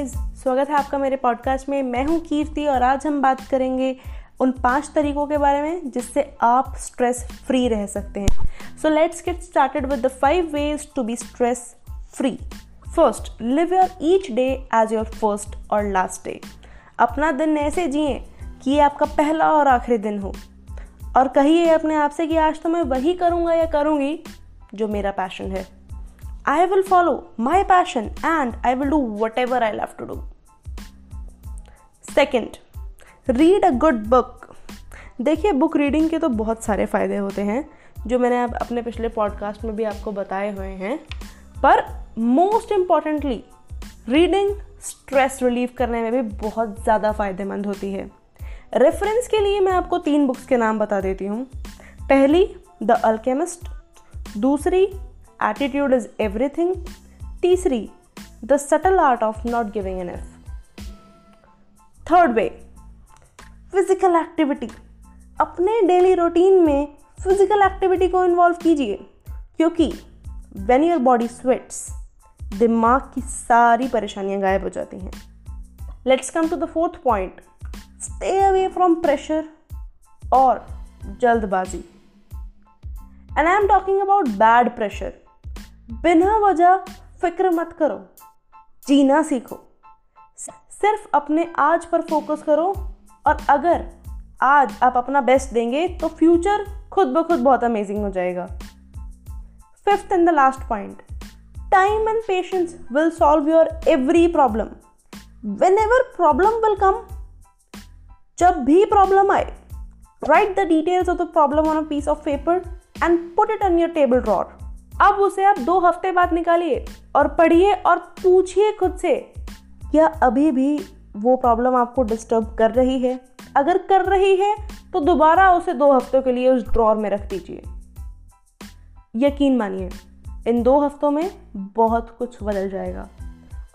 Guys स्वागत है आपका मेरे पॉडकास्ट में। मैं हूँ कीर्ति और आज हम बात करेंगे उन पाँच तरीकों के बारे में जिससे आप स्ट्रेस फ्री रह सकते हैं। So let's get started with the five ways to be stress free first live your each day as your first और लास्ट डे अपना दिन ऐसे जिए कि ये आपका पहला और आखिरी दिन हो। और कहिए अपने आप से कि आज तो मैं वही करूँगा या करूँगी जो मेरा पैशन है। I will follow my passion and I will do whatever I love to do. Second, read a good book. देखिए बुक रीडिंग के तो बहुत सारे फ़ायदे होते हैं जो मैंने अब अपने पिछले पॉडकास्ट में भी आपको बताए हुए हैं पर most importantly reading stress relieve करने में भी बहुत ज़्यादा फ़ायदेमंद होती है रेफरेंस के लिए मैं आपको तीन बुक्स के नाम बता देती हूँ पहली द अल्केमिस्ट दूसरी एटीट्यूड इज़ एवरीथिंग तीसरी the subtle art of not giving an F third way physical activity अपने डेली रूटीन में फ़िज़िकल एक्टिविटी को इन्वॉल्व कीजिए, क्योंकि वेन योर बॉडी स्वेट्स दिमाग की सारी परेशानियाँ गायब हो जाती हैं। Let's come to the fourth point stay away from pressure और जल्दबाजी। And I am talking about bad pressure बिना वजह फ़िक्र मत करो। जीना सीखो। सिर्फ़ अपने आज पर फोकस करो और अगर आज आप अपना बेस्ट देंगे तो फ्यूचर खुद ब खुद बहुत अमेजिंग हो जाएगा। Fifth and the last point time and patience will solve your every problem whenever problem will come जब भी प्रॉब्लम आए write the details of the problem on a piece of paper and put it on your table drawer अब उसे आप दो हफ़्ते बाद निकालिए और पढ़िए और पूछिए खुद से, क्या अभी भी वो प्रॉब्लम आपको डिस्टर्ब कर रही है? अगर कर रही है तो दोबारा उसे दो हफ्तों के लिए उस ड्रॉर में रख दीजिए। यकीन मानिए, इन दो हफ्तों में बहुत कुछ बदल जाएगा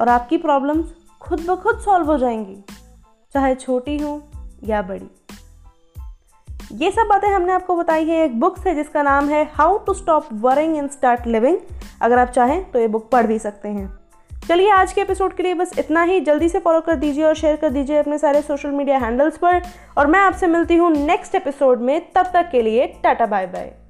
और आपकी प्रॉब्लम्स खुद ब खुद सॉल्व हो जाएँगी, चाहे छोटी हो या बड़ी। ये सब बातें हमने आपको बताई है, एक बुक से जिसका नाम है how to stop worrying and start living अगर आप चाहें तो ये बुक पढ़ भी सकते हैं। चलिए आज के एपिसोड के लिए बस इतना ही। जल्दी से फॉलो कर दीजिए और शेयर कर दीजिए अपने सारे सोशल मीडिया हैंडल्स पर। और मैं आपसे मिलती हूँ नेक्स्ट एपिसोड में। तब तक के लिए टाटा बाय बाय